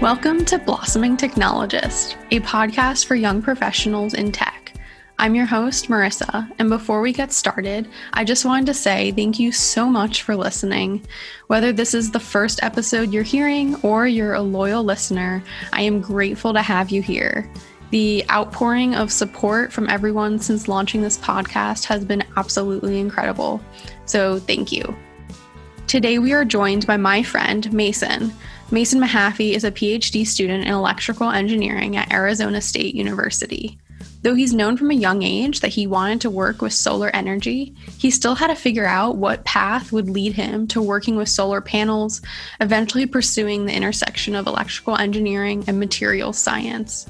Welcome to Blossoming Technologist, a podcast for young professionals in tech. I'm your host, Marissa, and before we get started, I just wanted to say thank you so much for listening. Whether this is the first episode you're hearing or you're a loyal listener, I am grateful to have you here. The outpouring of support from everyone since launching this podcast has been absolutely incredible. So, thank you. Today, we are joined by my friend, Mason. Mason Mahaffey is a PhD student in electrical engineering at Arizona State University. Though he's known from a young age that he wanted to work with solar energy, he still had to figure out what path would lead him to working with solar panels, eventually pursuing the intersection of electrical engineering and materials science.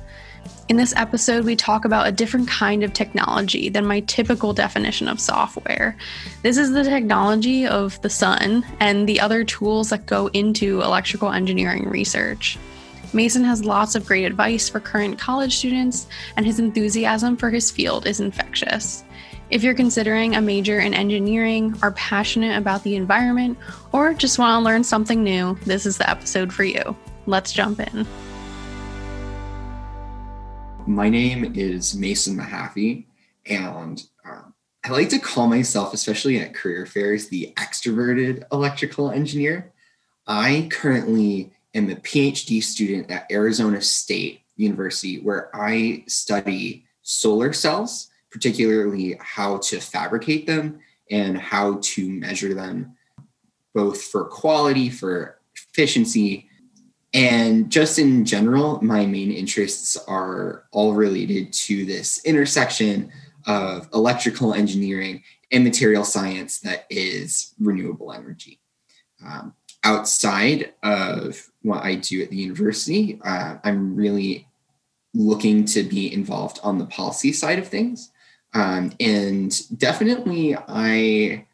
In this episode, we talk about a different kind of technology than my typical definition of software. This is the technology of the sun and the other tools that go into electrical engineering research. Mason has lots of great advice for current college students, and his enthusiasm for his field is infectious. If you're considering a major in engineering, are passionate about the environment, or just want to learn something new, this is the episode for you. Let's jump in. My name is Mason Mahaffey, and um, I like to call myself, especially at career fairs, the extroverted electrical engineer. I currently am a PhD student at Arizona State University, where I study solar cells, particularly how to fabricate them and how to measure them, both for quality, for efficiency, and just in general, my main interests are all related to this intersection of electrical engineering and material science that is renewable energy. Um, outside of what I do at the university, uh, I'm really looking to be involved on the policy side of things. Um, and definitely, I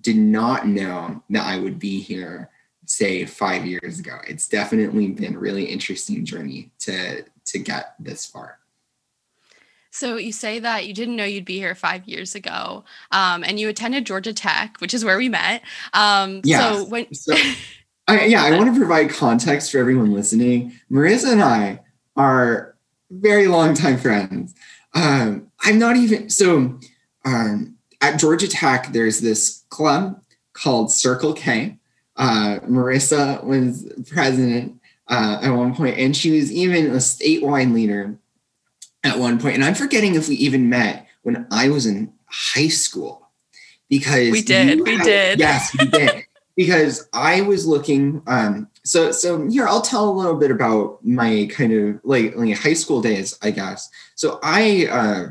did not know that I would be here say five years ago. It's definitely been a really interesting journey to to get this far. So you say that you didn't know you'd be here five years ago, um, and you attended Georgia Tech, which is where we met. Um, yeah. So when so, I, yeah, I want to provide context for everyone listening. Marissa and I are very long time friends. Um, I'm not even so. Um, at Georgia Tech, there's this club called Circle K, uh, Marissa was president uh, at one point, and she was even a statewide leader at one point. And I'm forgetting if we even met when I was in high school because we did. we did. Yes, we did. because I was looking. Um, so so here I'll tell a little bit about my kind of like, like high school days, I guess. So I uh,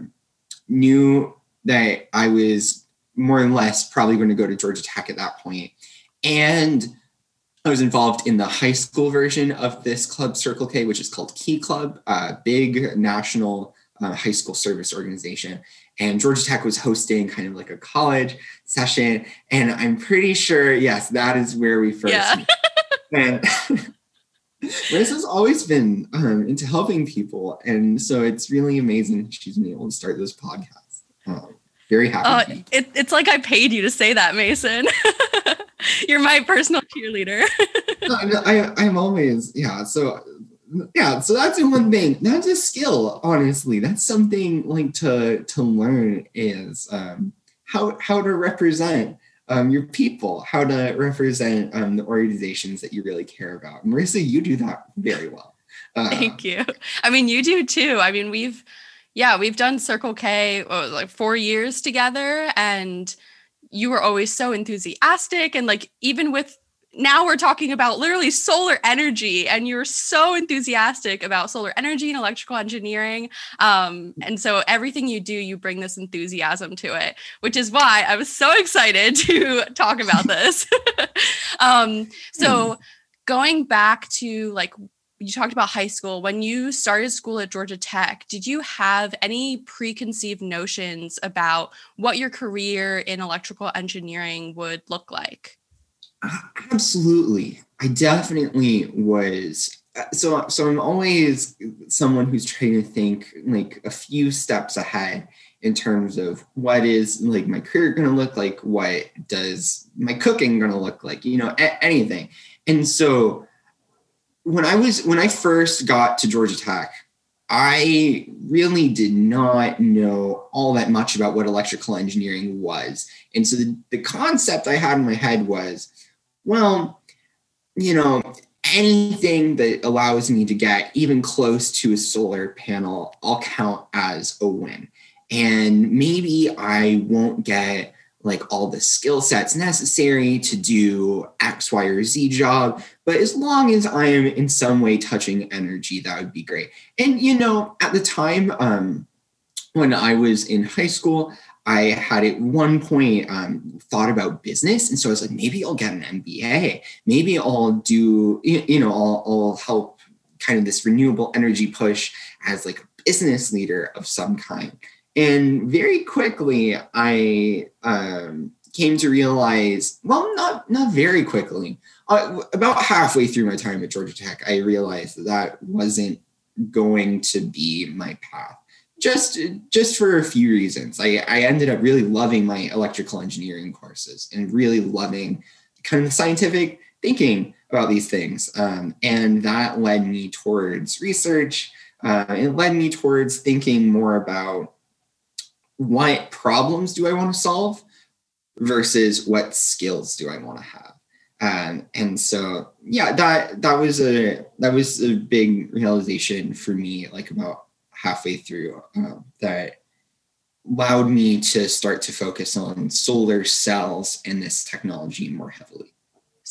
knew that I was more or less probably going to go to Georgia Tech at that point. And I was involved in the high school version of this club, Circle K, which is called Key Club, a big national uh, high school service organization. And Georgia Tech was hosting kind of like a college session. And I'm pretty sure, yes, that is where we first yeah. and has always been um, into helping people. And so it's really amazing she's been able to start this podcast. Um, very happy. Uh, it, it's like I paid you to say that, Mason. You're my personal cheerleader. I, I'm always, yeah. So, yeah. So that's one thing. That's a skill, honestly. That's something like to to learn is um, how how to represent um, your people, how to represent um, the organizations that you really care about. Marissa, you do that very well. Uh, Thank you. I mean, you do too. I mean, we've yeah, we've done Circle K like four years together, and you were always so enthusiastic and like even with now we're talking about literally solar energy and you're so enthusiastic about solar energy and electrical engineering um, and so everything you do you bring this enthusiasm to it which is why i was so excited to talk about this. Um, so going back to like you talked about high school. When you started school at Georgia Tech, did you have any preconceived notions about what your career in electrical engineering would look like? Absolutely. I definitely was. Uh, so, so I'm always someone who's trying to think like a few steps ahead in terms of what is like my career going to look like, what does my cooking going to look like, you know, a- anything. And so when I was when I first got to Georgia Tech, I really did not know all that much about what electrical engineering was. And so the, the concept I had in my head was, well, you know, anything that allows me to get even close to a solar panel, I'll count as a win. And maybe I won't get like all the skill sets necessary to do X, Y, or Z job. But as long as I am in some way touching energy, that would be great. And, you know, at the time um, when I was in high school, I had at one point um, thought about business. And so I was like, maybe I'll get an MBA. Maybe I'll do, you know, I'll, I'll help kind of this renewable energy push as like a business leader of some kind. And very quickly, I um, came to realize, well, not not very quickly. Uh, about halfway through my time at Georgia Tech, I realized that that wasn't going to be my path just just for a few reasons. I, I ended up really loving my electrical engineering courses and really loving kind of scientific thinking about these things. Um, and that led me towards research. Uh, it led me towards thinking more about what problems do I want to solve versus what skills do I want to have. Um, and so yeah, that that was a that was a big realization for me, like about halfway through um, that allowed me to start to focus on solar cells and this technology more heavily.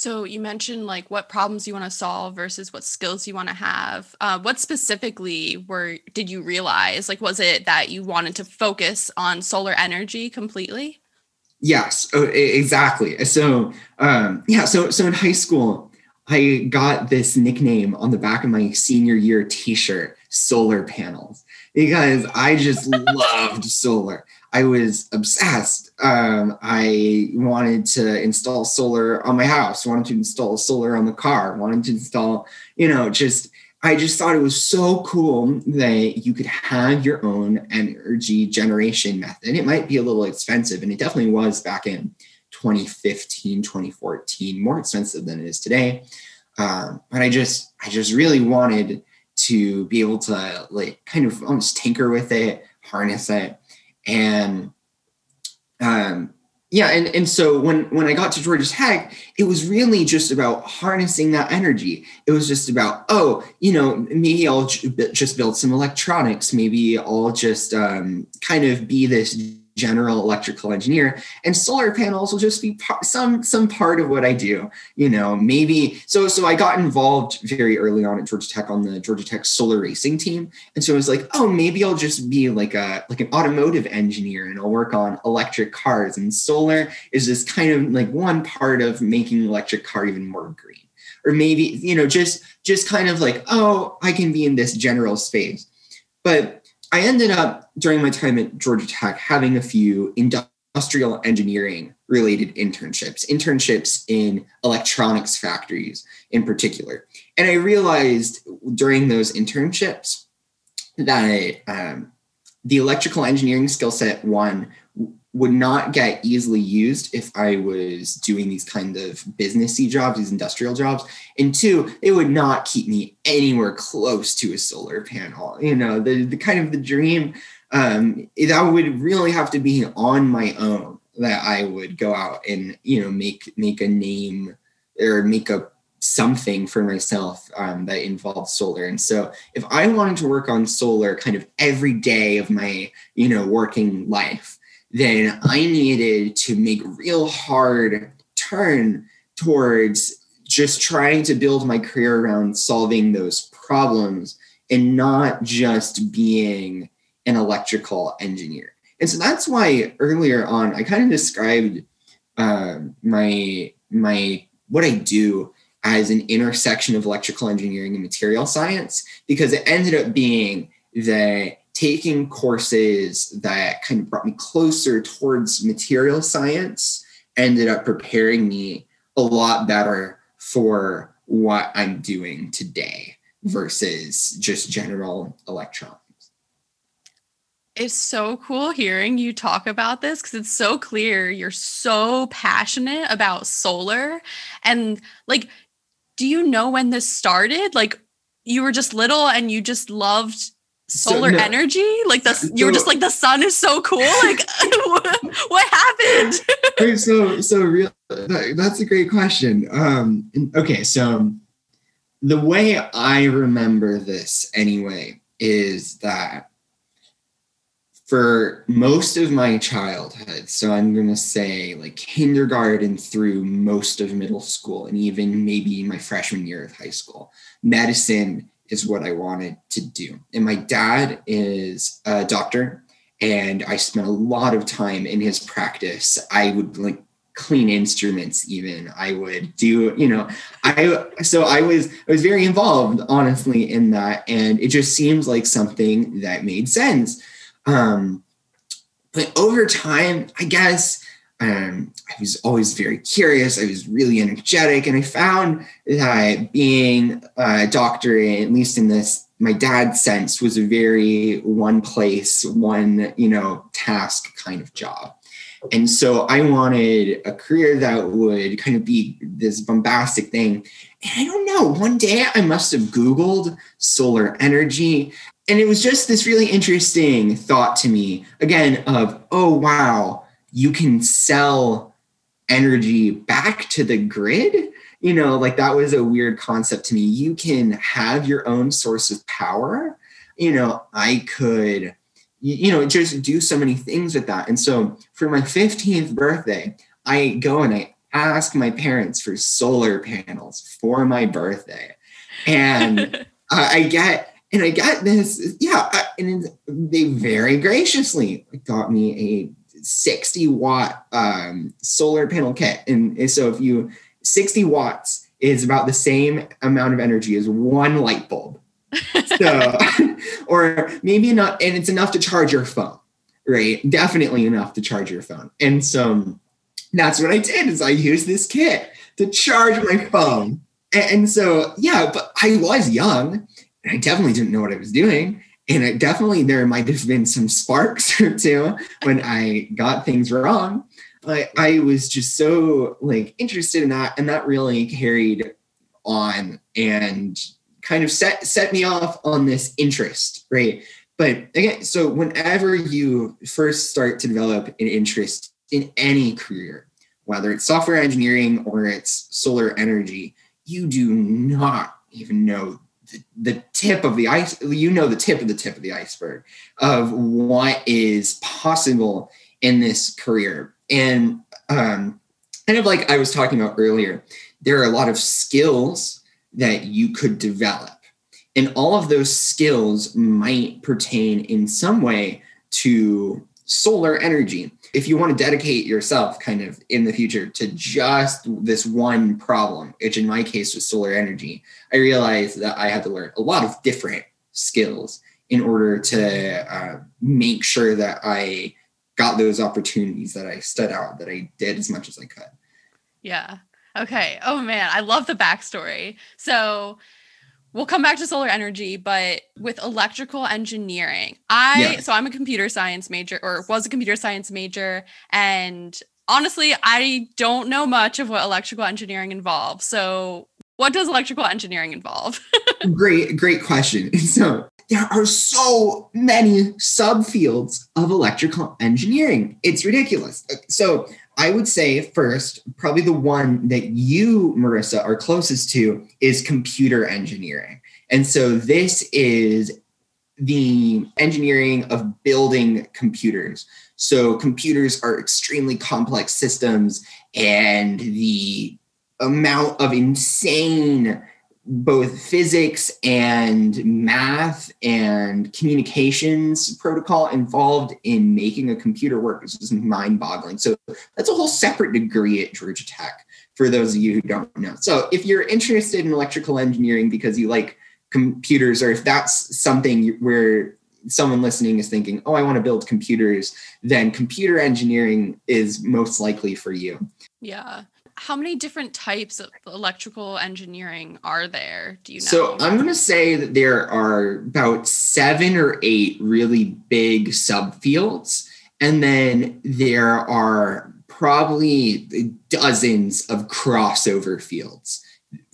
So you mentioned like what problems you want to solve versus what skills you want to have. Uh, what specifically were did you realize? Like, was it that you wanted to focus on solar energy completely? Yes, oh, exactly. So um, yeah, so so in high school, I got this nickname on the back of my senior year T-shirt solar panels because I just loved solar. I was obsessed. Um, I wanted to install solar on my house, wanted to install solar on the car, wanted to install, you know, just, I just thought it was so cool that you could have your own energy generation method. It might be a little expensive, and it definitely was back in 2015, 2014, more expensive than it is today. Um, but I just, I just really wanted to be able to like kind of almost tinker with it, harness it. And um, yeah, and, and so when when I got to Georgia Tech, it was really just about harnessing that energy. It was just about, oh, you know, maybe I'll just build some electronics. Maybe I'll just um, kind of be this general electrical engineer and solar panels will just be some some part of what I do you know maybe so so I got involved very early on at Georgia Tech on the Georgia Tech solar racing team and so I was like oh maybe I'll just be like a like an automotive engineer and I'll work on electric cars and solar is just kind of like one part of making electric car even more green. Or maybe you know just just kind of like oh I can be in this general space. But I ended up during my time at Georgia Tech having a few industrial engineering related internships, internships in electronics factories in particular. And I realized during those internships that um, the electrical engineering skill set, one, would not get easily used if I was doing these kind of businessy jobs, these industrial jobs. And two, it would not keep me anywhere close to a solar panel. You know, the, the kind of the dream um, that would really have to be on my own that I would go out and, you know, make make a name or make a something for myself um, that involves solar. And so if I wanted to work on solar kind of every day of my, you know, working life, then I needed to make a real hard turn towards just trying to build my career around solving those problems and not just being an electrical engineer. And so that's why earlier on I kind of described uh, my my what I do as an intersection of electrical engineering and material science because it ended up being that taking courses that kind of brought me closer towards material science ended up preparing me a lot better for what I'm doing today versus just general electronics. It's so cool hearing you talk about this because it's so clear you're so passionate about solar and like do you know when this started? Like you were just little and you just loved solar so, no, energy? Like the you were just like the sun is so cool. Like what, what happened? so so real that's a great question. Um okay, so the way I remember this anyway is that for most of my childhood, so I'm going to say like kindergarten through most of middle school and even maybe my freshman year of high school, medicine is what I wanted to do. And my dad is a doctor, and I spent a lot of time in his practice. I would like clean instruments even i would do you know i so i was i was very involved honestly in that and it just seems like something that made sense um, but over time, I guess um, I was always very curious. I was really energetic, and I found that being a doctor, at least in this my dad's sense, was a very one place, one you know task kind of job. And so I wanted a career that would kind of be this bombastic thing. And I don't know, one day I must have Googled solar energy and it was just this really interesting thought to me again of oh wow you can sell energy back to the grid? You know like that was a weird concept to me. You can have your own source of power. You know i could you know just do so many things with that. And so for my 15th birthday i go and i ask my parents for solar panels for my birthday. And i get and I got this, yeah, and they very graciously got me a 60 watt um, solar panel kit. And so if you 60 watts is about the same amount of energy as one light bulb. So, or maybe not, and it's enough to charge your phone, right? Definitely enough to charge your phone. And so that's what I did is I used this kit to charge my phone. And so, yeah, but I was young and I definitely didn't know what I was doing. And it definitely there might have been some sparks or two when I got things wrong. But I was just so like interested in that. And that really carried on and kind of set set me off on this interest, right? But again, so whenever you first start to develop an interest in any career, whether it's software engineering or it's solar energy, you do not even know the, tip of the ice you know the tip of the tip of the iceberg of what is possible in this career. And um, kind of like i was talking about earlier there are a lot of skills that you could develop. And all of those skills might pertain in some way to solar energy if you want to dedicate yourself kind of in the future to just this one problem, which in my case was solar energy, I realized that I had to learn a lot of different skills in order to uh, make sure that I got those opportunities that I stood out, that I did as much as I could. Yeah. Okay. Oh man, I love the backstory. So we'll come back to solar energy, but with electrical engineering, I yeah. so I'm a computer science major or was a computer science major and honestly, I don't know much of what electrical engineering involves. So, what does electrical engineering involve? great, great question. So, there are so many subfields of electrical engineering. It's ridiculous. So, I would say first, probably the one that you, Marissa, are closest to is computer engineering. And so this is the engineering of building computers. So computers are extremely complex systems, and the amount of insane both physics and math and communications protocol involved in making a computer work is just mind boggling. So that's a whole separate degree at Georgia Tech for those of you who don't know. So if you're interested in electrical engineering because you like computers, or if that's something where someone listening is thinking, oh, I want to build computers, then computer engineering is most likely for you. Yeah how many different types of electrical engineering are there? Do you know? So I'm going to say that there are about seven or eight really big subfields. And then there are probably dozens of crossover fields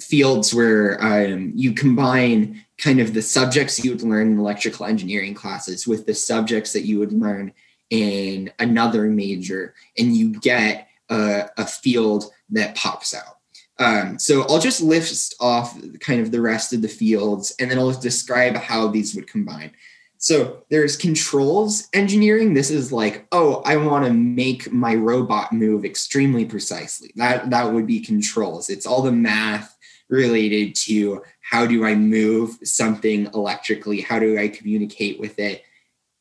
fields where um, you combine kind of the subjects you would learn in electrical engineering classes with the subjects that you would learn in another major, and you get a, a field that pops out. Um, so I'll just list off kind of the rest of the fields, and then I'll describe how these would combine. So there's controls engineering. This is like, oh, I want to make my robot move extremely precisely. That that would be controls. It's all the math related to how do I move something electrically? How do I communicate with it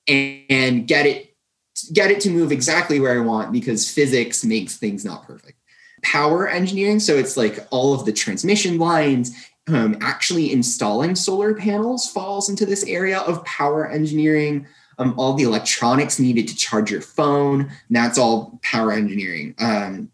and, and get it get it to move exactly where I want because physics makes things not perfect. Power engineering, so it's like all of the transmission lines um, actually installing solar panels falls into this area of power engineering. Um, all the electronics needed to charge your phone, that's all power engineering. Um,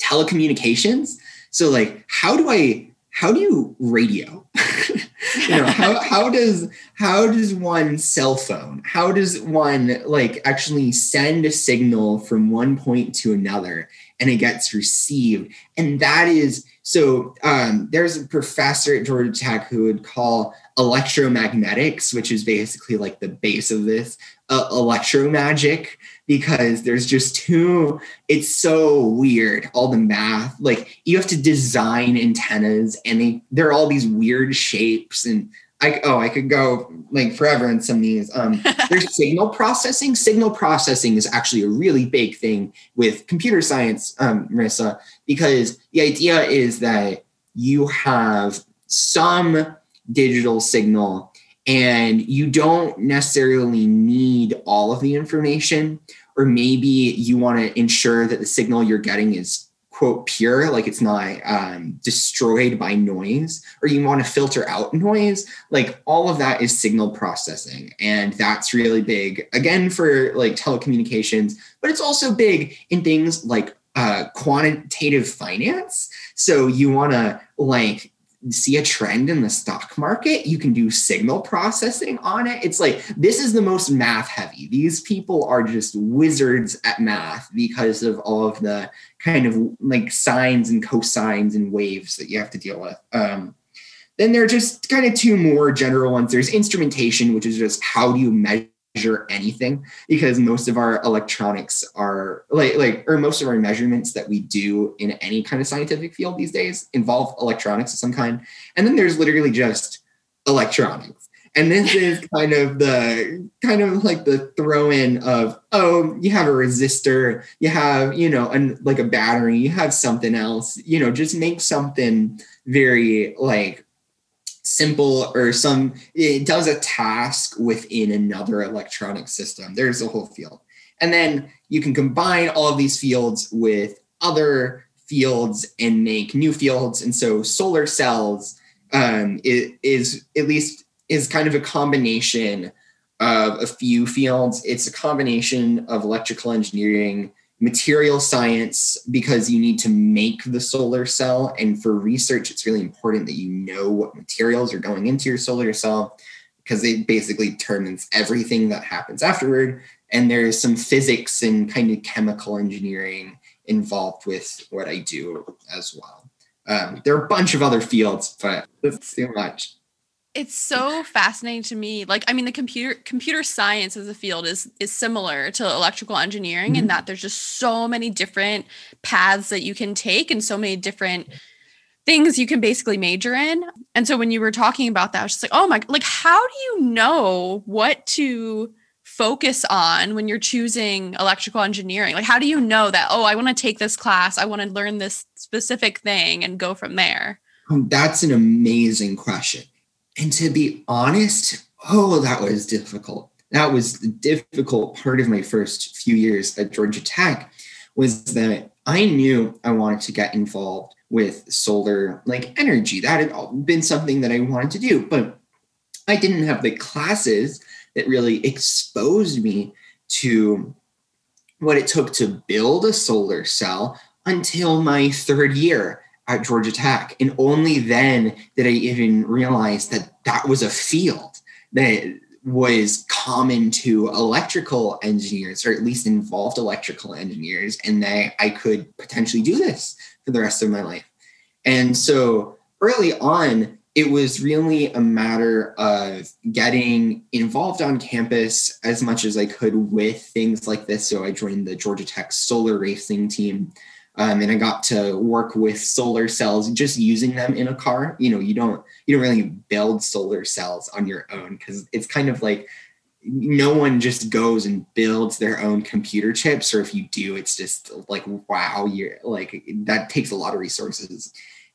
telecommunications. So, like, how do I how do you radio? you know, how, how does how does one cell phone, how does one like actually send a signal from one point to another and it gets received? And that is so um, there's a professor at Georgia Tech who would call electromagnetics, which is basically like the base of this, uh, electromagic because there's just too it's so weird all the math like you have to design antennas and they they're all these weird shapes and I oh I could go like forever in some of these. Um, there's signal processing. Signal processing is actually a really big thing with computer science, um, Marissa, because the idea is that you have some digital signal and you don't necessarily need all of the information or maybe you want to ensure that the signal you're getting is quote pure like it's not um, destroyed by noise or you want to filter out noise like all of that is signal processing. And that's really big again for like telecommunications but it's also big in things like uh, quantitative finance. So you want to like see a trend in the stock market, you can do signal processing on it. It's like this is the most math heavy. These people are just wizards at math because of all of the kind of like sines and cosines and waves that you have to deal with. Um, then there are just kind of two more general ones. There's instrumentation, which is just how do you measure measure anything because most of our electronics are like like or most of our measurements that we do in any kind of scientific field these days involve electronics of some kind. And then there's literally just electronics. And this is kind of the kind of like the throw in of oh you have a resistor you have you know and like a battery you have something else you know just make something very like simple or some it does a task within another electronic system. There's a whole field. And then you can combine all of these fields with other fields and make new fields. And so solar cells um, is at least is kind of a combination of a few fields. It's a combination of electrical engineering material science because you need to make the solar cell. And for research, it's really important that you know what materials are going into your solar cell because it basically determines everything that happens afterward. And there's some physics and kind of chemical engineering involved with what I do as well. Um, there are a bunch of other fields, but that's too much it's so fascinating to me like i mean the computer computer science as a field is is similar to electrical engineering mm-hmm. in that there's just so many different paths that you can take and so many different things you can basically major in. And so when you were talking about that i was just like oh my like how do you know what to focus on when you're choosing electrical engineering? Like how do you know that oh i want to take this class i want to learn this specific thing and go from there? Um, that's an amazing question and to be honest, oh, that was difficult. That was the difficult part of my first few years at Georgia Tech was that I knew I wanted to get involved with solar like energy. That had been something that I wanted to do, but I didn't have the classes that really exposed me to what it took to build a solar cell until my third year at Georgia Tech. And only then did I even realize that that was a field that was common to electrical engineers, or at least involved electrical engineers, and that I could potentially do this for the rest of my life. And so early on, it was really a matter of getting involved on campus as much as I could with things like this. So I joined the Georgia Tech solar racing team. Um, and I got to work with solar cells, just using them in a car. You know, you don't you don't really build solar cells on your own because it's kind of like no one just goes and builds their own computer chips or if you do it's just like wow you're like that takes a lot of resources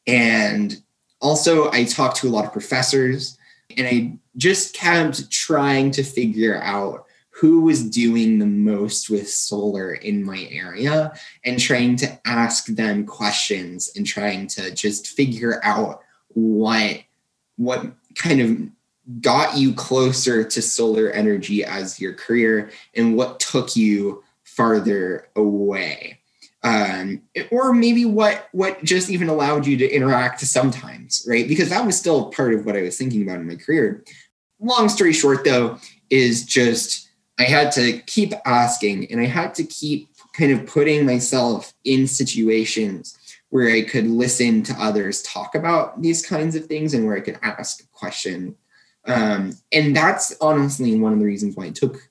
and also i talked to a lot of professors and i just kept trying to figure out who was doing the most with solar in my area and trying to ask them questions and trying to just figure out what what kind of got you closer to solar energy as your career and what took you farther away. Um, or maybe what what just even allowed you to interact sometimes right? Because that was still part of what i was thinking about in my career. Long story short though is just i had to keep asking and i had to keep kind of putting myself in situations where i could listen to others talk about these kinds of things and where i could ask a question. Um, and that's honestly one of the reasons why it took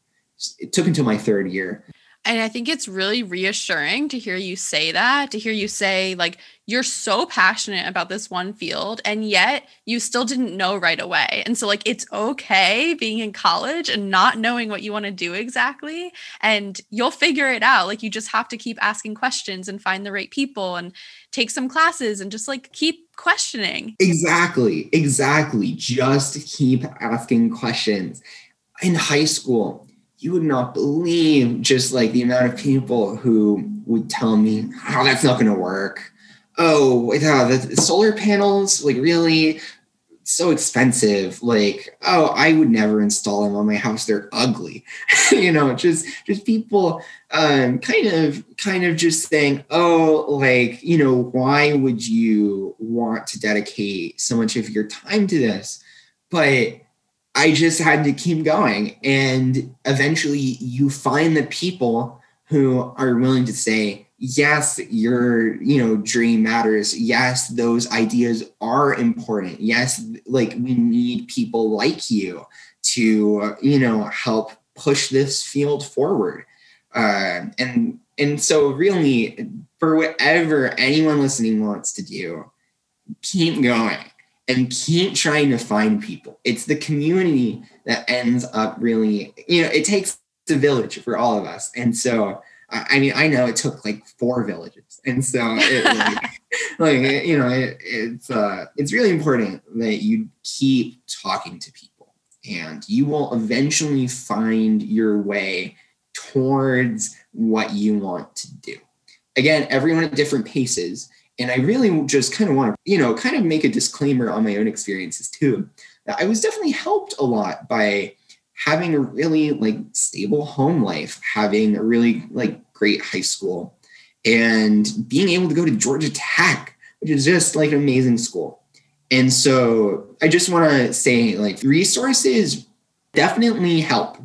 it took until my third year and I think it's really reassuring to hear you say that, to hear you say, like, you're so passionate about this one field, and yet you still didn't know right away. And so, like, it's okay being in college and not knowing what you want to do exactly. And you'll figure it out. Like, you just have to keep asking questions and find the right people and take some classes and just like keep questioning. Exactly. Exactly. Just keep asking questions. In high school, you would not believe just like the amount of people who would tell me, "Oh, that's not going to work." Oh, yeah, the solar panels, like really so expensive. Like, oh, I would never install them on my house. They're ugly. you know, just just people um kind of kind of just saying, oh, like, you know, why would you want to dedicate so much of your time to this? But I just had to keep going. And eventually you find the people who are willing to say, yes, your, you know, dream matters. Yes, those ideas are important. Yes, like we need people like you to, you know, help push this field forward. Uh, and and so really for whatever anyone listening wants to do, keep going and keep trying to find people. It's the community that ends up really, you know, it takes a village for all of us. And so, I mean, I know it took like four villages. And so, it, like, like, you know, it, it's, uh, it's really important that you keep talking to people and you will eventually find your way towards what you want to do. Again, everyone at different paces and I really just kind of want to, you know, kind of make a disclaimer on my own experiences too. I was definitely helped a lot by having a really like stable home life, having a really like great high school, and being able to go to Georgia Tech, which is just like an amazing school. And so I just want to say like resources definitely help.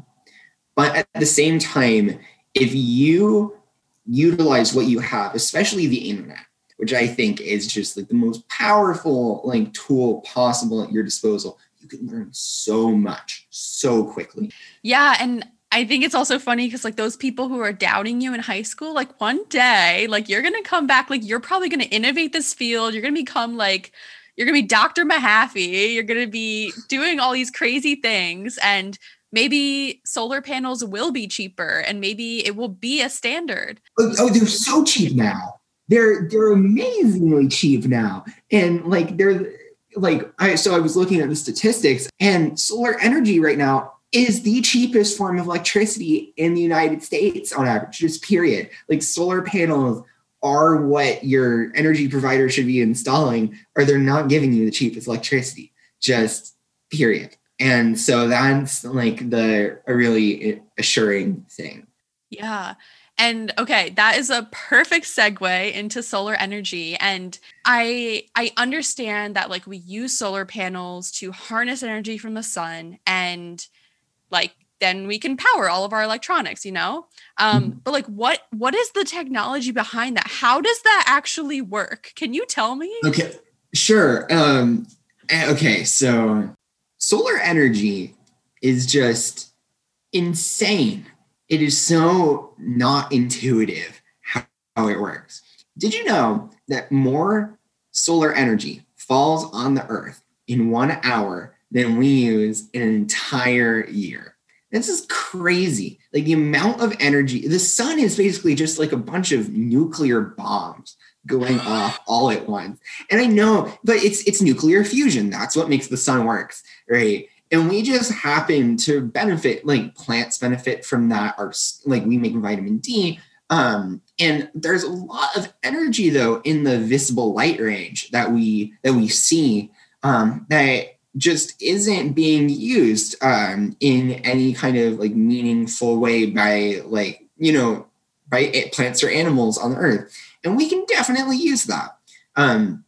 But at the same time, if you utilize what you have, especially the internet, which I think is just like the most powerful like tool possible at your disposal. You can learn so much so quickly. Yeah, and I think it's also funny because like those people who are doubting you in high school, like one day, like you're gonna come back, like you're probably gonna innovate this field. You're gonna become like you're gonna be Dr. Mahaffey. You're gonna be doing all these crazy things, and maybe solar panels will be cheaper, and maybe it will be a standard. Oh, oh they're so cheap now they're they're amazingly cheap now. And like they're like i so i was looking at the statistics and solar energy right now is the cheapest form of electricity in the united states on average just period. Like solar panels are what your energy provider should be installing or they're not giving you the cheapest electricity just period. And so that's like the a really eh, assuring thing. Yeah and okay, that is a perfect segue into solar energy. And I I understand that like we use solar panels to harness energy from the sun and like then we can power all of our electronics, you know? Um, mm-hmm. but like what what is the technology behind that? How does that actually work? Can you tell me? Okay. Sure. Um, eh, okay, so solar energy is just insane. It is so not intuitive how, how it works. Did you know that more solar energy falls on the earth in one hour than we use in an entire year? This is crazy. Like the amount of energy, the sun is basically just like a bunch of nuclear bombs going off all at once. And I know, but it's it's nuclear fusion. That's what makes the sun works, right? And we just happen to benefit, like plants benefit from that. Our like we make vitamin D. Um, and there's a lot of energy though in the visible light range that we that we see um, that just isn't being used um, in any kind of like meaningful way by like you know by plants or animals on the earth and we can definitely use that um,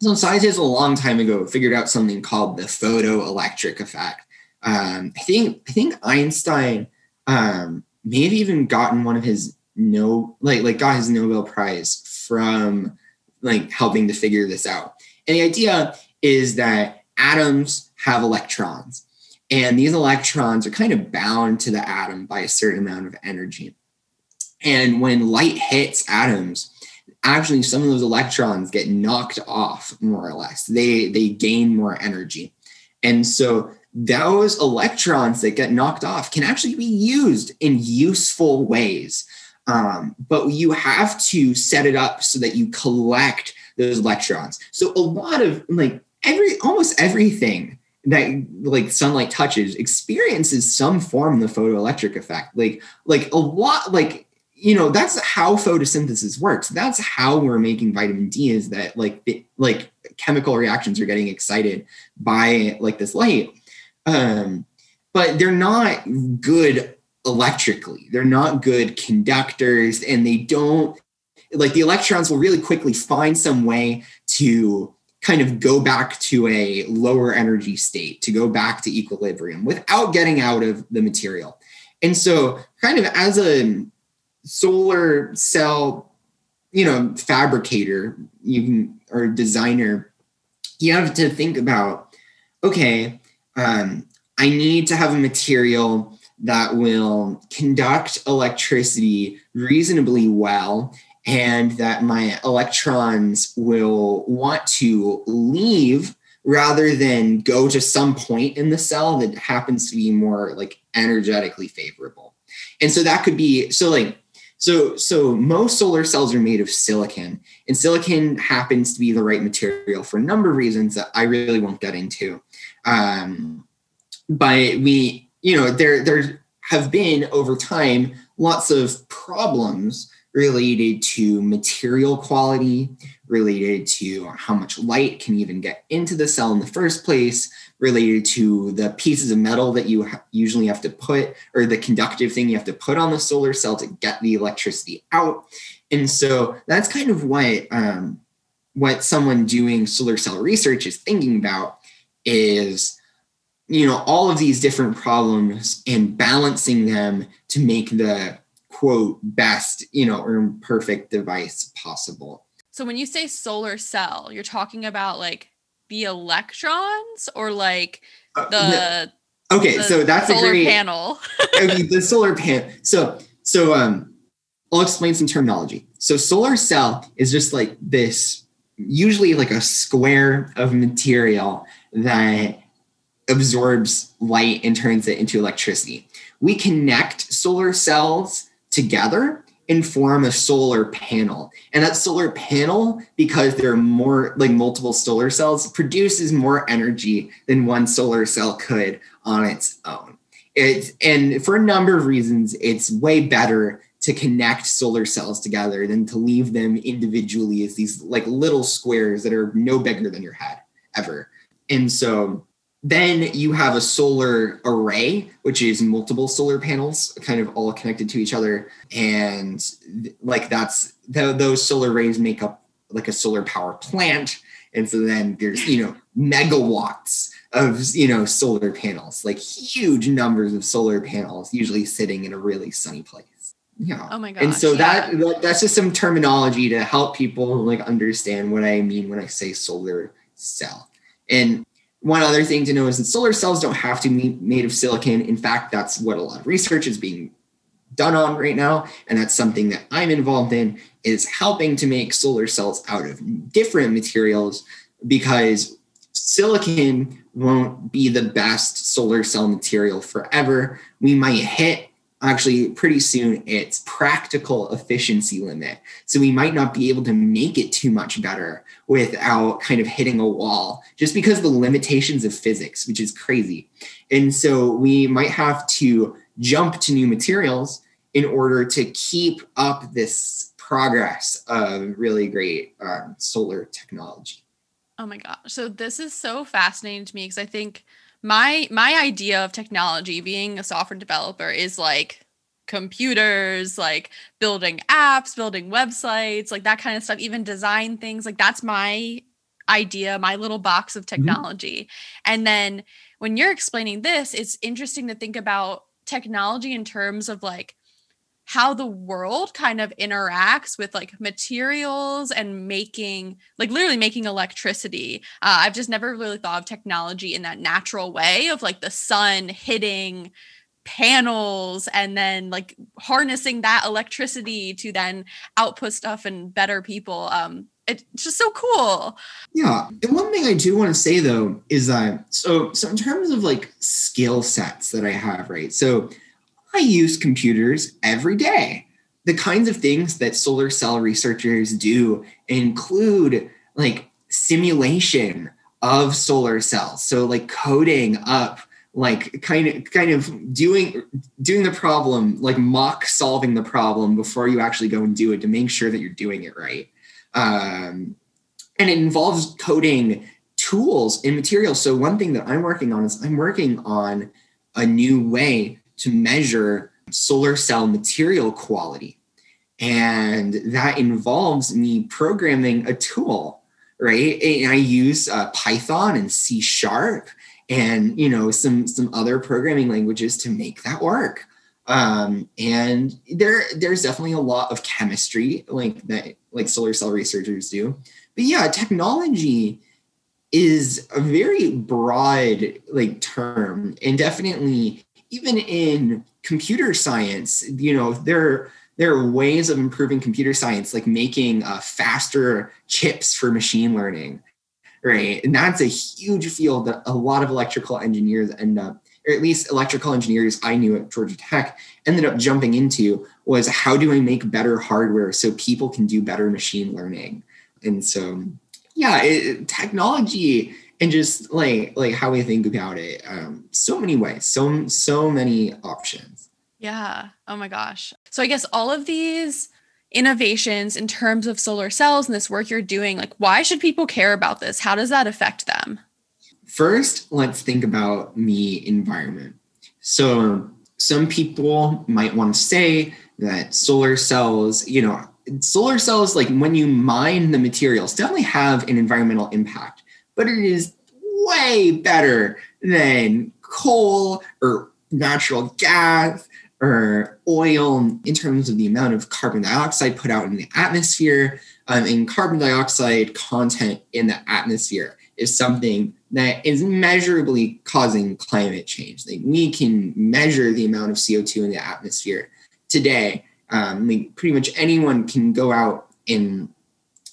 so scientists a long time ago figured out something called the photoelectric effect um, i think i think einstein um, may have even gotten one of his no like like got his nobel prize from like helping to figure this out and the idea is that atoms have electrons, and these electrons are kind of bound to the atom by a certain amount of energy. And when light hits atoms, actually some of those electrons get knocked off more or less. They they gain more energy. And so those electrons that get knocked off can actually be used in useful ways. Um, but you have to set it up so that you collect those electrons. So a lot of like every almost everything that like sunlight touches experiences some form of the photoelectric effect like like a lot like you know that's how photosynthesis works. That's how we're making vitamin d is that like the, like chemical reactions are getting excited by like this light. Um but they're not good electrically. They're not good conductors and they don't like the electrons will really quickly find some way to kind of go back to a lower energy state, to go back to equilibrium without getting out of the material. And so, kind of as a solar cell, you know, fabricator, you or designer, you have to think about, okay, um, I need to have a material that will conduct electricity reasonably well and that my electrons will want to leave rather than go to some point in the cell that happens to be more like energetically favorable. And so that could be so like so so most solar cells are made of silicon and silicon happens to be the right material for a number of reasons that I really won't get into. Um but we you know there there have been over time lots of problems related to material quality, related to how much light can even get into the cell in the first place, related to the pieces of metal that you usually have to put, or the conductive thing you have to put on the solar cell to get the electricity out. And so that's kind of what um, what someone doing solar cell research is thinking about is you know all of these different problems and balancing them to make the quote best you know or perfect device possible so when you say solar cell you're talking about like the electrons or like uh, the uh, no. okay the so that's solar a great panel? Okay, the solar panel so so um i'll explain some terminology. So solar cell is just like this usually like a square of material that absorbs light and turns it into electricity. We connect solar cells together and form a solar panel. And that solar panel, because there are more like multiple solar cells, produces more energy than one solar cell could on its own. It's, and for a number of reasons, it's way better to connect solar cells together than to leave them individually as these like little squares that are no bigger than your head ever. And so then you have a solar array, which is multiple solar panels kind of all connected to each other. And like that's those solar arrays make up like a solar power plant. And so then there's, you know, megawatts of, you know, solar panels, like huge numbers of solar panels, usually sitting in a really sunny place. Yeah. Oh my god. And so yeah. that, that that's just some terminology to help people like understand what I mean when I say solar cell. And one other thing to know is that solar cells don't have to be made of silicon. In fact, that's what a lot of research is being done on right now and that's something that i'm involved in is helping to make solar cells out of different materials because silicon won't be the best solar cell material forever we might hit actually pretty soon its practical efficiency limit so we might not be able to make it too much better without kind of hitting a wall just because of the limitations of physics which is crazy and so we might have to jump to new materials in order to keep up this progress of really great um, solar technology. Oh my gosh. So this is so fascinating to me because I think my my idea of technology being a software developer is like computers, like building apps, building websites, like that kind of stuff, even design things. Like that's my idea, my little box of mm-hmm. technology. Mm-hmm. And then when you're explaining this, it's interesting to think about technology in terms of like how the world kind of interacts with like materials and making like literally making electricity. Uh, i've just never really thought of technology in that natural way of like the sun hitting panels and then like harnessing that electricity to then output stuff and better people. Um it's just so cool. Yeah and one thing i do want to say though is that so so in terms of like skill sets that i have right? So I use computers every day. The kinds of things that solar cell researchers do include like simulation of solar cells. So like coding up like kind of kind of doing doing the problem like mock solving the problem before you actually go and do it to make sure that you're doing it right um, and it involves coding tools and materials so one thing that i'm working on is i'm working on a new way to measure solar cell material quality. And that involves me programming a tool, right? And I use uh, Python and C sharp and you know some some other programming languages to make that work. Um, and there there's definitely a lot of chemistry like that like solar cell researchers do. But yeah, technology is a very broad like term and definitely even in computer science, you know, there there are ways of improving computer science, like making uh, faster chips for machine learning, right? And that's a huge field that a lot of electrical engineers end up, or at least electrical engineers I knew at Georgia Tech ended up jumping into was how do I make better hardware so people can do better machine learning? And so, yeah, it, technology and just like like how we think about it um so many ways so so many options. Yeah. Oh my gosh. So i guess all of these innovations in terms of solar cells and this work you're doing like why should people care about this? How does that affect them? First let's think about the environment. So some people might want to say that solar cells you know solar cells like when you mine the materials definitely have an environmental impact but it is way better than coal or natural gas or oil in terms of the amount of carbon dioxide put out in the atmosphere. Um, and carbon dioxide content in the atmosphere is something that is measurably causing climate change. Like we can measure the amount of CO2 in the atmosphere today. Um, like pretty much anyone can go out and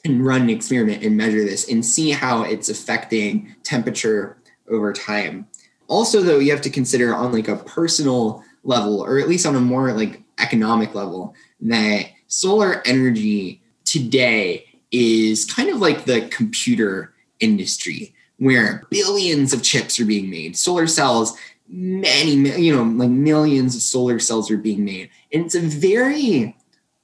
and run an experiment and measure this and see how it's affecting temperature over time. Also, though, you have to consider on like a personal level, or at least on a more like economic level, that solar energy today is kind of like the computer industry where billions of chips are being made. Solar cells, many, you know, like millions of solar cells are being made. And it's a very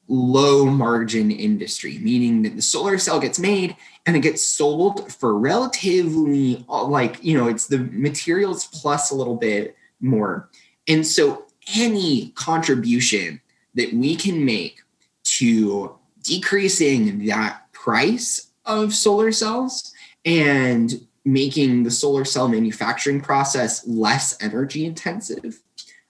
low margin industry, meaning that the solar cell gets made and it gets sold for relatively like, you know, it's the materials plus a little bit more. And so any contribution that we can make to decreasing that price of solar cells and making the solar cell manufacturing process less energy intensive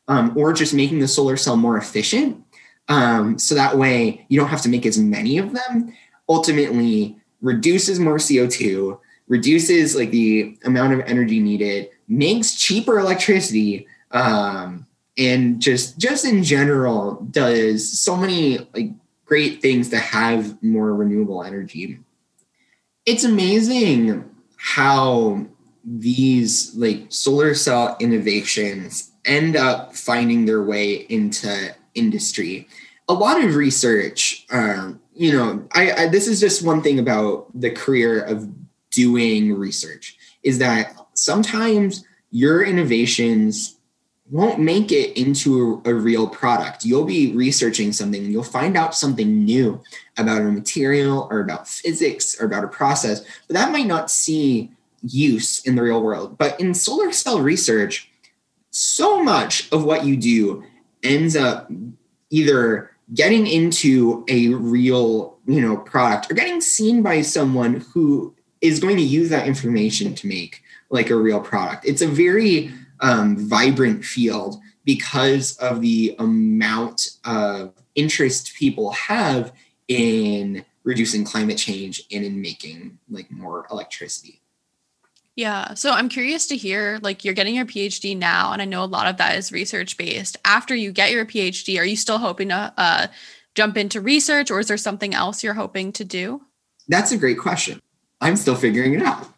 um, or just making the solar cell more efficient Um, so that way you don't have to make as many of them. Ultimately, reduces more CO2, reduces like the amount of energy needed, makes cheaper electricity, um, and just just in general does so many like great things to have more renewable energy. It's amazing how these like solar cell innovations end up finding their way into industry. A lot of research, um, you know, I, I this is just one thing about the career of doing research is that sometimes your innovations won't make it into a, a, real product. You'll be researching something and you'll find out something new about a material or about physics or about a process, but that might not see use in the real world. But in solar cell research, so much of what you do ends up either getting into a real, you know, product or getting seen by someone who is going to use that information to make like a real product. It's a very um, vibrant field because of the amount of interest people have in reducing climate change and in making like more electricity. Yeah. So I'm curious to hear like you're getting your PhD now, and I know a lot of that is research based. After you get your PhD, are you still hoping to uh, jump into research or is there something else you're hoping to do? That's a great question. I'm still figuring it out.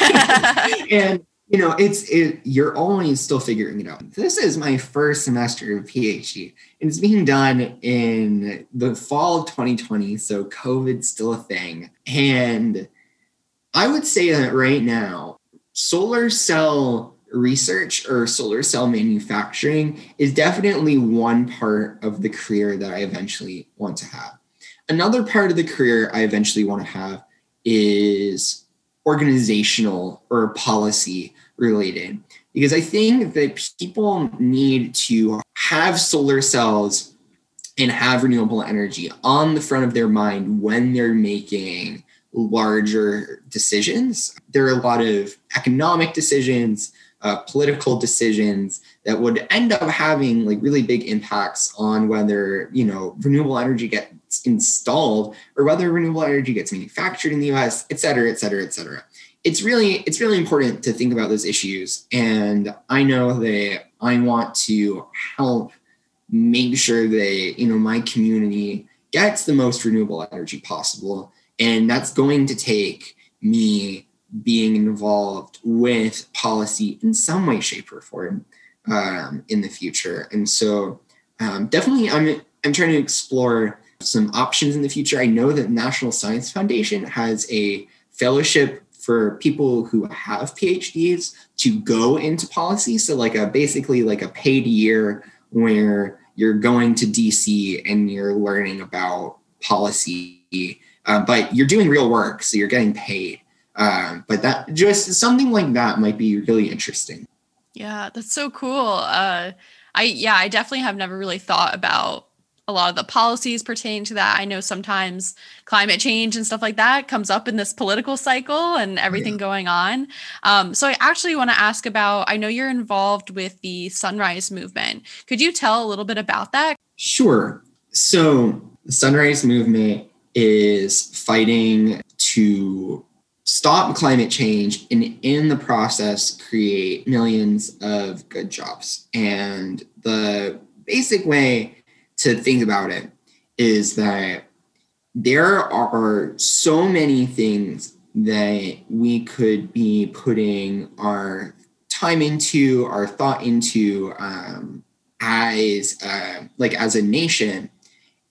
and you know it's it you're always still figuring it out this is my first semester of phd and it's being done in the fall of 2020 so covid's still a thing and i would say that right now solar cell research or solar cell manufacturing is definitely one part of the career that i eventually want to have. Another part of the career i eventually want to have is organizational or policy related because I think that people need to have solar cells and have renewable energy on the front of their mind when they're making larger decisions. There are a lot of economic decisions, uh, political decisions that would end up having like really big impacts on whether you know renewable energy gets installed or whether renewable energy gets manufactured in the U.S., et cetera, et cetera, et cetera it's really it's really important to think about those issues and i know that i want to help make sure that you know my community gets the most renewable energy possible and that's going to take me being involved with policy in some way shape or form um, in the future and so um, definitely i'm i'm trying to explore some options in the future i know that national science foundation has a fellowship for people who have PhDs to go into policy. So like a basically like a paid year where you're going to DC and you're learning about policy, uh, but you're doing real work, so you're getting paid. Um, but that just something like that might be really interesting. Yeah, that's so cool. Uh, I yeah, I definitely have never really thought about a lot of the policies pertaining to that. I know sometimes climate change and stuff like that comes up in this political cycle and everything yeah. going on. Um, so I actually want to ask about I know you're involved with the Sunrise Movement. Could you tell a little bit about that? Sure. So the Sunrise Movement is fighting to stop climate change and in the process create millions of good jobs. And the basic way to think about it is that there are so many things that we could be putting our time into, our thought into um, as uh, like as a nation,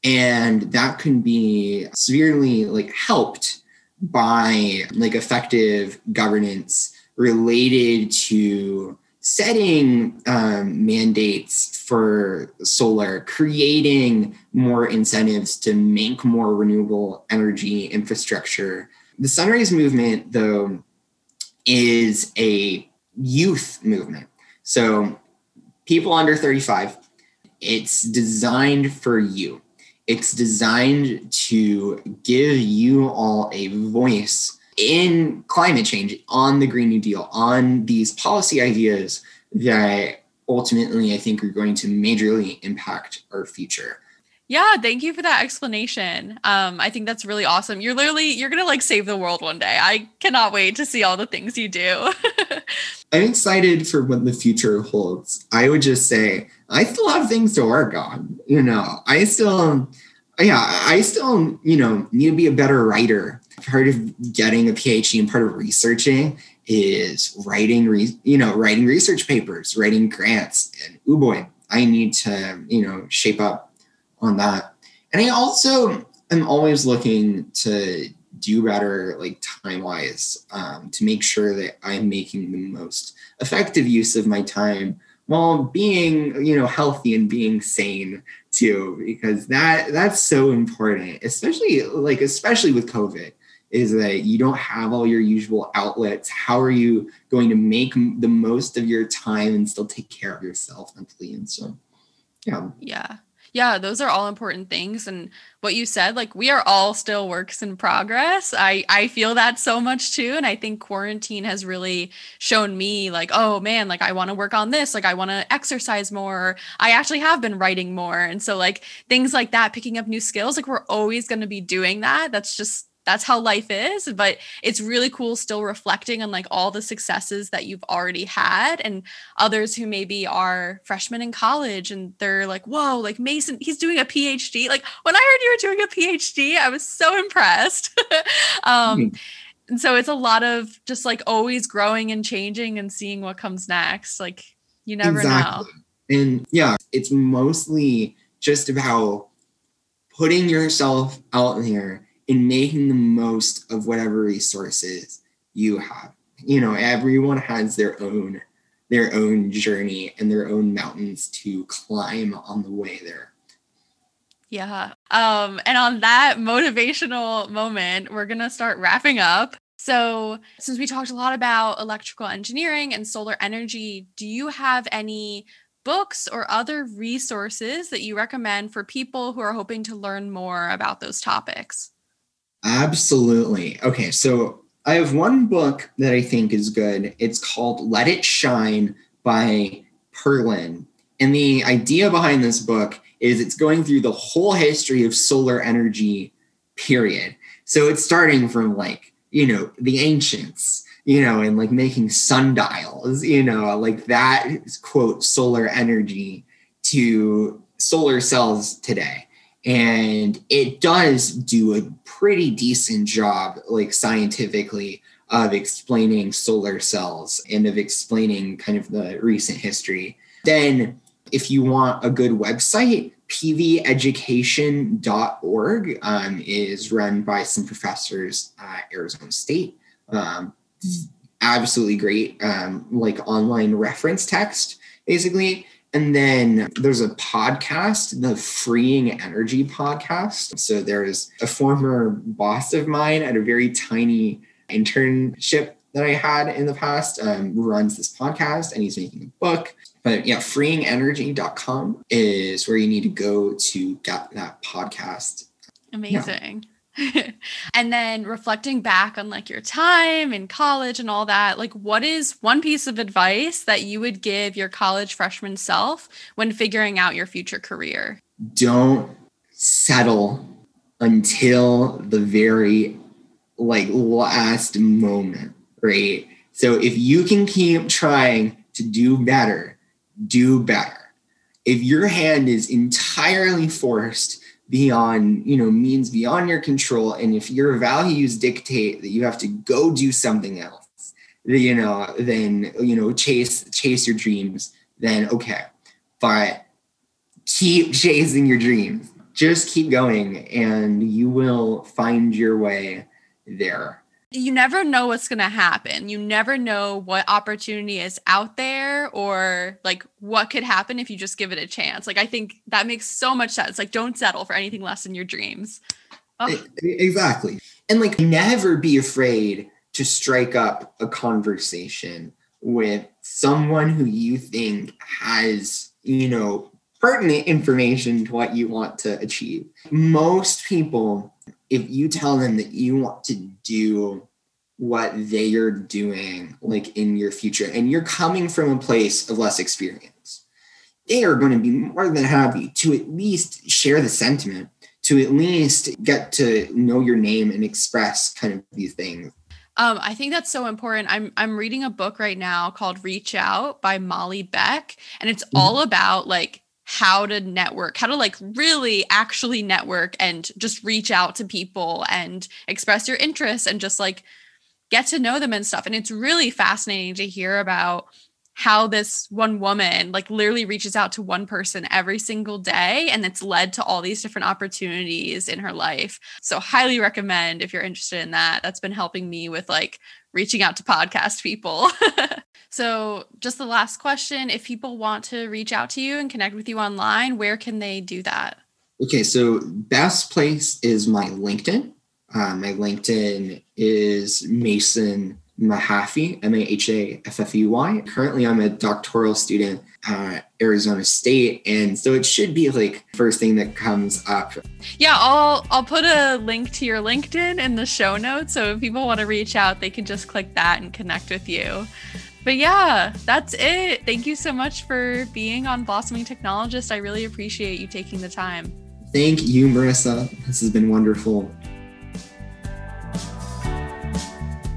and that can be severely like helped by like effective governance related to setting um, mandates for solar, creating more incentives to make more renewable energy infrastructure. The Sunrise Movement, though, is a youth movement. So, people under 35, it's designed for you. It's designed to give you all a voice in climate change, on the Green New Deal, on these policy ideas that ultimately I think are going to majorly impact our future. Yeah, thank you for that explanation. Um, I think that's really awesome. You're literally you're gonna like save the world one day. I cannot wait to see all the things you do. I'm excited for what the future holds. I would just say I still have things to work on. You know, I still, yeah, I still, you know, need to be a better writer. Part of getting a PhD and part of researching is writing, re- you know, writing research papers, writing grants, and oh boy, I need to, you know, shape up on that. And I also am always looking to do better, like time wise, um, to make sure that I'm making the most effective use of my time while being, you know, healthy and being sane too, because that that's so important, especially like especially with COVID is that you don't have all your usual outlets. How are you going to make the most of your time and still take care of yourself mentally? And so, yeah. Yeah. Yeah, those are all important things. And what you said, like we are all still works in progress. I I feel that so much too. And I think quarantine has really shown me like, oh man, like I want to work on this, like I want to exercise more. I actually have been writing more. And so like things like that, picking up new skills, like we're always going to be doing that. That's just that's how life is but it's really cool still reflecting on like all the successes that you've already had and others who maybe are freshmen in college and they're like whoa like mason he's doing a phd like when i heard you were doing a phd i was so impressed um mm-hmm. and so it's a lot of just like always growing and changing and seeing what comes next like you never exactly. know and yeah it's mostly just about putting yourself out there in making the most of whatever resources you have. You know, everyone has their own their own journey and their own mountains to climb on the way there. Yeah. Um and on that motivational moment, we're going to start wrapping up. So, since we talked a lot about electrical engineering and solar energy, do you have any books or other resources that you recommend for people who are hoping to learn more about those topics? Absolutely. Okay, so I have one book that I think is good. It's called Let It Shine by Perlin. And the idea behind this book is it's going through the whole history of solar energy, period. So it's starting from like, you know, the ancients, you know, and like making sundials, you know, like that quote, solar energy to solar cells today and it does do a pretty decent job like scientifically of explaining solar cells and of explaining kind of the recent history. Then if you want a good website pveducation.org um, is run by some professors at arizona state. Um, absolutely great um, like online reference text basically and then there's a podcast, the Freeing Energy podcast. So there's a former boss of mine at a very tiny internship that I had in the past um, runs this podcast and he's making a book. But yeah, freeingenergy.com is where you need to go to get that podcast. Amazing. Yeah. and then reflecting back on like your time in college and all that, like what is one piece of advice that you would give your college freshman self when figuring out your future career? Don't settle until the very like last moment, right? So if you can keep trying to do better, do better. If your hand is entirely forced beyond you know means beyond your control. And if your values dictate that you have to go do something else you know then you know chase chase your dreams then okay. But keep chasing your dreams. Just keep going and you will find your way there you never know what's going to happen. You never know what opportunity is out there or like what could happen if you just give it a chance. Like I think that makes so much sense. Like don't settle for anything less than your dreams. Oh. Exactly. And like never be afraid to strike up a conversation with someone who you think has, you know, pertinent information to what you want to achieve. Most people if you tell them that you want to do what they are doing like in your future and you're coming from a place of less experience they are going to be more than happy to at least share the sentiment, to at least get to know your name and express kind of these things. Um, I think that's so important. I'm I'm reading a book right now called Reach Out by Molly Beck, and it's mm-hmm. all about like how to network, how to like really actually network and just reach out to people and express your interests and just like get to know them and stuff. And it's really fascinating to hear about how this one woman like literally reaches out to one person every single day and it's led to all these different opportunities in her life. So highly recommend if you're interested in that. That's been helping me with like reaching out to podcast people. so just the last question, if people want to reach out to you and connect with you online, where can they do that? Okay, so best place is my LinkedIn. Uh, my LinkedIn is Mason Mahaffey, M A H A F F E Y. Currently, I'm a doctoral student at Arizona State, and so it should be like first thing that comes up. Yeah, I'll I'll put a link to your LinkedIn in the show notes, so if people want to reach out, they can just click that and connect with you. But yeah, that's it. Thank you so much for being on Blossoming Technologist. I really appreciate you taking the time. Thank you, Marissa. This has been wonderful.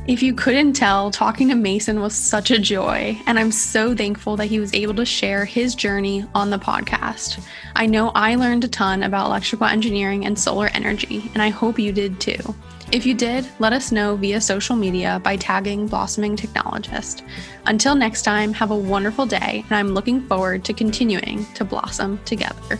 If you couldn't tell, talking to Mason was such a joy, and I'm so thankful that he was able to share his journey on the podcast. I know I learned a ton about electrical engineering and solar energy, and I hope you did too. If you did, let us know via social media by tagging Blossoming Technologist. Until next time, have a wonderful day, and I'm looking forward to continuing to blossom together.